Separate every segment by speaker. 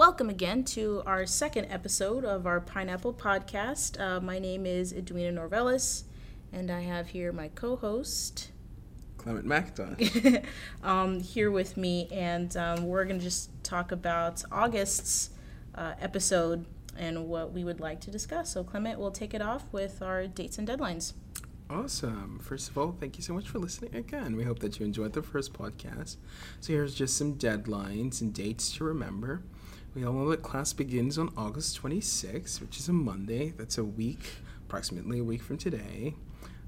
Speaker 1: Welcome again to our second episode of our Pineapple Podcast. Uh, my name is Edwina Norvellis, and I have here my co host,
Speaker 2: Clement McIntosh.
Speaker 1: um, here with me, and um, we're going to just talk about August's uh, episode and what we would like to discuss. So, Clement will take it off with our dates and deadlines.
Speaker 2: Awesome. First of all, thank you so much for listening again. We hope that you enjoyed the first podcast. So, here's just some deadlines and dates to remember. We all know that class begins on August 26th, which is a Monday. That's a week, approximately a week from today.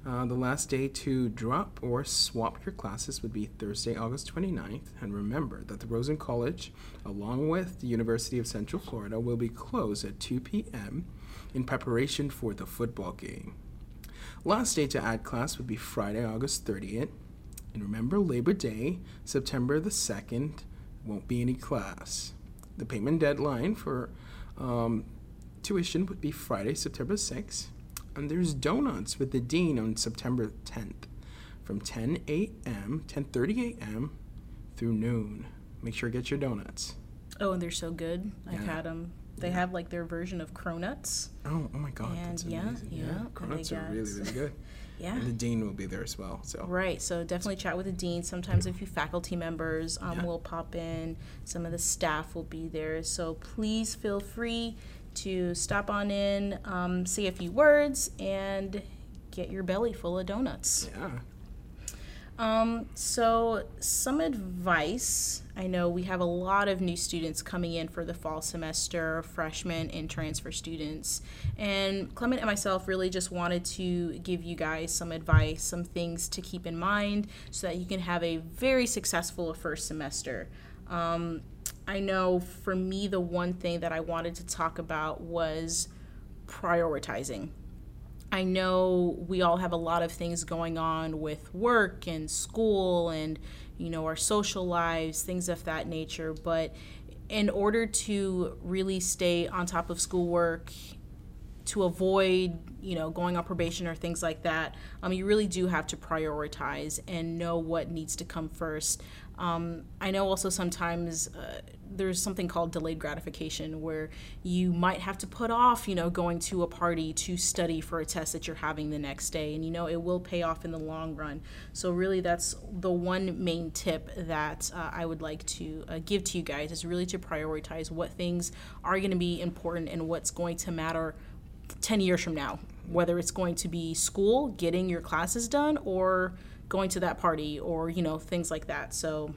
Speaker 2: Uh, the last day to drop or swap your classes would be Thursday, August 29th. And remember that the Rosen College, along with the University of Central Florida, will be closed at 2 p.m. in preparation for the football game. Last day to add class would be Friday, August 30th. And remember Labor Day, September the 2nd, won't be any class. The payment deadline for um, tuition would be Friday, September 6th. And there's donuts with the dean on September 10th from 10 a.m., 10:30 a.m. through noon. Make sure to get your donuts.
Speaker 1: Oh, and they're so good. I've
Speaker 2: Yeah.
Speaker 1: had them. They
Speaker 2: Yeah.
Speaker 1: have like their version of cronuts.
Speaker 2: Oh, oh my God,
Speaker 1: And
Speaker 2: that's
Speaker 1: yeah,
Speaker 2: amazing.
Speaker 1: yeah, and they
Speaker 2: Cronuts are really, really good.
Speaker 1: Yeah.
Speaker 2: And the dean will be there as well. So
Speaker 1: Right, so definitely chat with the dean. Sometimes a few faculty members um,
Speaker 2: Yeah.
Speaker 1: will pop in. Some of the staff will be there. So please feel free to stop on in, um, say a few words, and get your belly full of donuts.
Speaker 2: yeah,
Speaker 1: Um, so, some advice. I know we have a lot of new students coming in for the fall semester, freshmen and transfer students. And Clement and myself really just wanted to give you guys some advice, some things to keep in mind so that you can have a very successful first semester. Um, I know for me, the one thing that I wanted to talk about was prioritizing. I know we all have a lot of things going on with work and school and you know our social lives, things of that nature, but in order to really stay on top of schoolwork to avoid you know going on probation or things like that um, you really do have to prioritize and know what needs to come first. Um, i know also sometimes uh, there's something called delayed gratification where you might have to put off you know going to a party to study for a test that you're having the next day and you know it will pay off in the long run. So really that's the one main tip that uh, i would like to uh, give to you guys is really to prioritize what things are going to be important and what's going to matter 10 years from now, whether it's going to be school, getting your classes done, or going to that party, or, you know, things like that. So,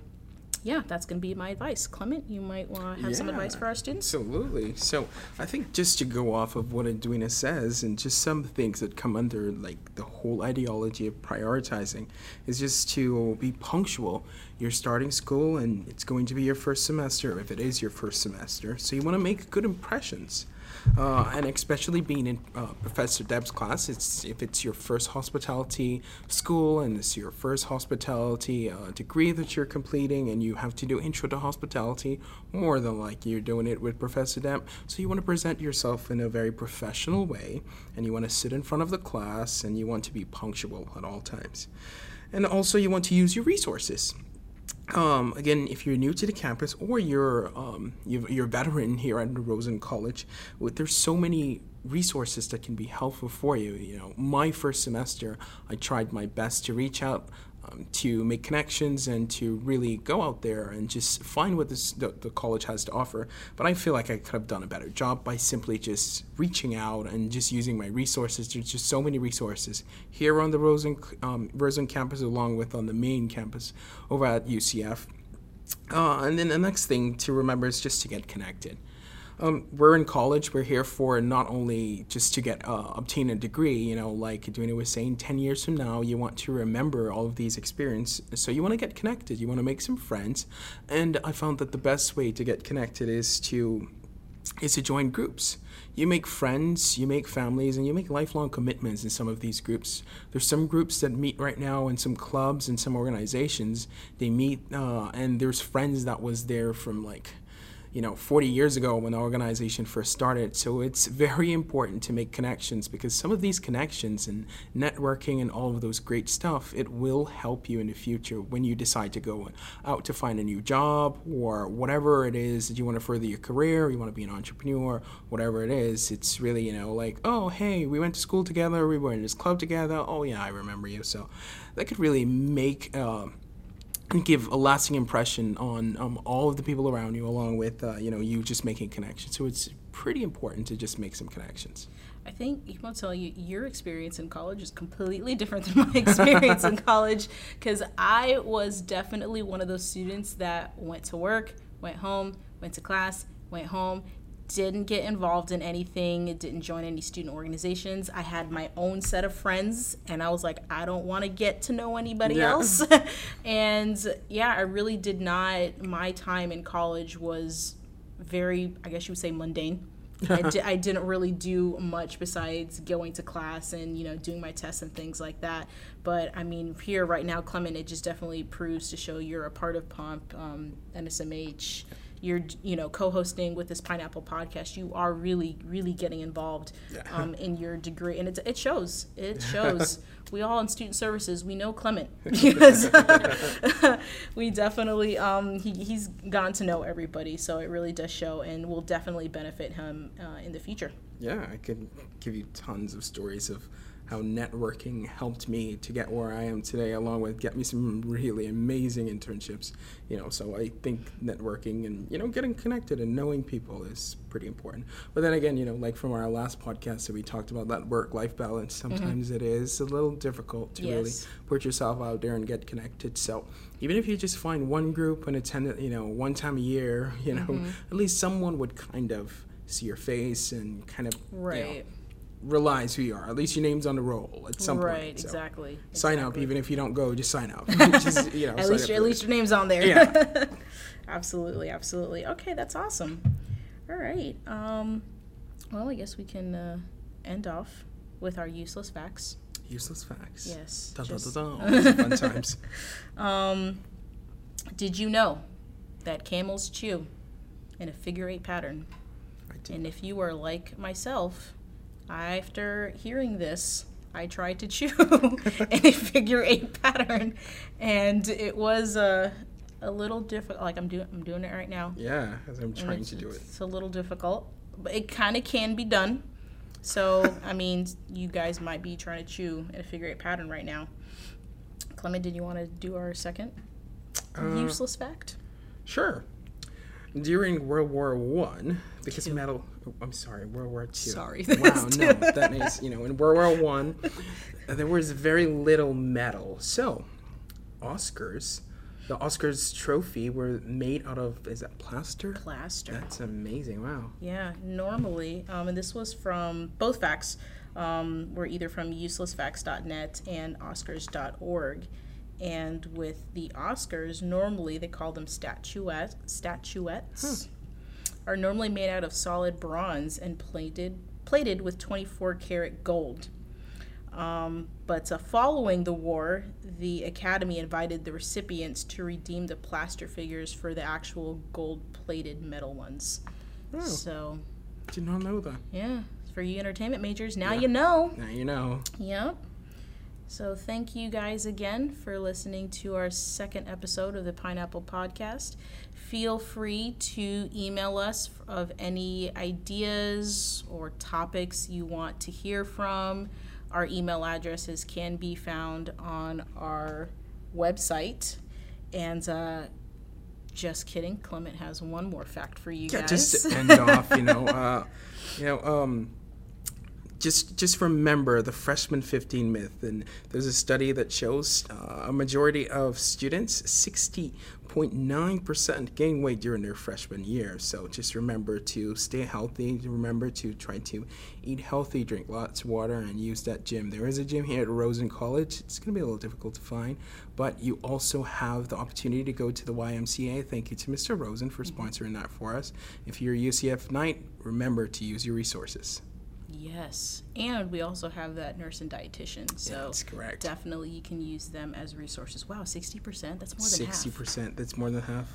Speaker 1: yeah, that's going to be my advice. Clement, you might want to have some advice for our students?
Speaker 2: Absolutely. So I think just to go off of what Edwina says and just some things that come under like the whole ideology of prioritizing is just to be punctual. You're starting school and it's going to be your first semester if it is your first semester. So you want to make good impressions. Uh, and especially being in uh, Professor Deb's class, it's if it's your first hospitality school and it's your first hospitality uh, degree that you're completing, and you have to do intro to hospitality, more than like you're doing it with Professor Deb. So you want to present yourself in a very professional way, and you want to sit in front of the class, and you want to be punctual at all times, and also you want to use your resources um, again, if you're new to the campus or you're um, you've, you're a veteran here at Rosen College, with, there's so many resources that can be helpful for you. You know, my first semester, I tried my best to reach out um, to make connections and to really go out there and just find what this, the, the college has to offer. But I feel like I could have done a better job by simply just reaching out and just using my resources. There's just so many resources here on the Rosen, um, Rosen campus, along with on the main campus over at UCF. Uh, and then the next thing to remember is just to get connected. Um, we're in college. We're here for not only just to get uh, obtain a degree. You know, like Edwina was saying, ten years from now, you want to remember all of these experiences. So you want to get connected. You want to make some friends. And I found that the best way to get connected is to is to join groups. You make friends, you make families, and you make lifelong commitments in some of these groups. There's some groups that meet right now in some clubs and some organizations. They meet, uh, and there's friends that was there from like you know, 40 years ago when the organization first started. So it's very important to make connections because some of these connections and networking and all of those great stuff, it will help you in the future when you decide to go out to find a new job or whatever it is that you want to further your career, you want to be an entrepreneur, whatever it is. It's really, you know, like, oh, hey, we went to school together, we were in this club together. Oh, yeah, I remember you. So that could really make. Uh, give a lasting impression on um, all of the people around you, along with uh, you know you just making connections. So it's pretty important to just make some connections.
Speaker 1: I think you will tell you your experience in college is completely different than my experience in college because I was definitely one of those students that went to work, went home, went to class, went home, didn't get involved in anything, didn't join any student organizations. I had my own set of friends, and I was like, I don't want to get to know anybody yeah. else. and yeah, I really did not. My time in college was very, I guess you would say, mundane. I, di- I didn't really do much besides going to class and you know doing my tests and things like that. But I mean, here right now, Clement, it just definitely proves to show you're a part of Pomp, um, NSMH you're you know co-hosting with this pineapple podcast you are really really getting involved yeah. um, in your degree. And it, it shows. It shows. We all in student services we know clement. Because we definitely um, he, he's gotten to know everybody so it really does show and will definitely benefit him uh, in the future
Speaker 2: yeah i could give you tons of stories of how networking helped me to get where I am today, along with get me some really amazing internships. You know, so I think networking and you know getting connected and knowing people is pretty important. But then again, you know, like from our last podcast that we talked about that work-life balance, mm-hmm. sometimes mm-hmm. it is a little difficult to yes. really put yourself out there and get connected. So even if you just find one group and attend it, you know, one time a year, you know, mm-hmm. at least someone would kind of see your face and kind of
Speaker 1: right.
Speaker 2: You know, realize who you are. At least your name's on the roll at some
Speaker 1: right,
Speaker 2: point.
Speaker 1: Right, so exactly.
Speaker 2: Sign
Speaker 1: exactly.
Speaker 2: up, even if you don't go, just sign up.
Speaker 1: just, you know, at least, your, at least your name's on there. Yeah. absolutely, absolutely. Okay, that's awesome. All right. Um, well, I guess we can uh, end off with our useless facts.
Speaker 2: Useless facts.
Speaker 1: Yes.
Speaker 2: Dun, just... dun, dun, dun. Fun times.
Speaker 1: Um, did you know that camels chew in a figure eight pattern? And if you are like myself, after hearing this, I tried to chew in a figure eight pattern, and it was a a little difficult. Like I'm doing, I'm doing it right now.
Speaker 2: Yeah, as I'm trying to do it.
Speaker 1: It's a little difficult, but it kind of can be done. So I mean, you guys might be trying to chew in a figure eight pattern right now. Clement, did you want to do our second uh, useless fact?
Speaker 2: Sure. During World War One, because Two. metal I'm sorry, World War Two.
Speaker 1: Sorry.
Speaker 2: Wow, no, that means you know in World War One, there was very little metal. So, Oscars, the Oscars trophy were made out of is that plaster?
Speaker 1: Plaster.
Speaker 2: That's amazing. Wow.
Speaker 1: Yeah, normally, um, and this was from both facts. Um, were either from uselessfacts.net and oscars.org. And with the Oscars, normally they call them statuette, statuettes. Hmm are normally made out of solid bronze and plated plated with 24 karat gold. Um, but uh, following the war, the Academy invited the recipients to redeem the plaster figures for the actual gold plated metal ones. Oh. So.
Speaker 2: Did not know that.
Speaker 1: Yeah. For you entertainment majors, now yeah. you know.
Speaker 2: Now you know.
Speaker 1: Yep. So, thank you guys again for listening to our second episode of the Pineapple Podcast feel free to email us of any ideas or topics you want to hear from. Our email addresses can be found on our website. And uh, just kidding, Clement has one more fact for you
Speaker 2: yeah,
Speaker 1: guys.
Speaker 2: just to end off, you know, uh, you know, um, just just remember the freshman 15 myth and there's a study that shows uh, a majority of students 60.9% gain weight during their freshman year. So just remember to stay healthy remember to try to eat healthy drink lots of water and use that gym. There is a gym here at rosen college. It's going to be a little difficult to find but you also have the opportunity to go to the ymca thank you to mr rosen for sponsoring that for us. If you're a ucf knight remember to use your resources
Speaker 1: Yes, and we also have that nurse and dietitian. So
Speaker 2: yeah, that's correct.
Speaker 1: Definitely, you can use them as resources. Wow, sixty percent. That's more than 60%,
Speaker 2: half. Sixty percent. That's more than half.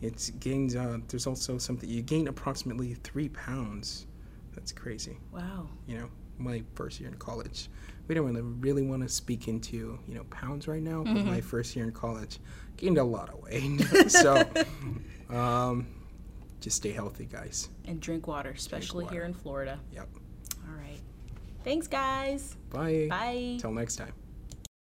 Speaker 2: It's gained. Uh, there's also something you gain approximately three pounds. That's crazy.
Speaker 1: Wow.
Speaker 2: You know, my first year in college. We don't really, really want to speak into you know pounds right now, but my first year in college gained a lot of weight. so, um, just stay healthy, guys.
Speaker 1: And drink water, especially here
Speaker 2: water.
Speaker 1: in Florida.
Speaker 2: Yep.
Speaker 1: Thanks, guys.
Speaker 2: Bye.
Speaker 1: Bye.
Speaker 2: Till next time.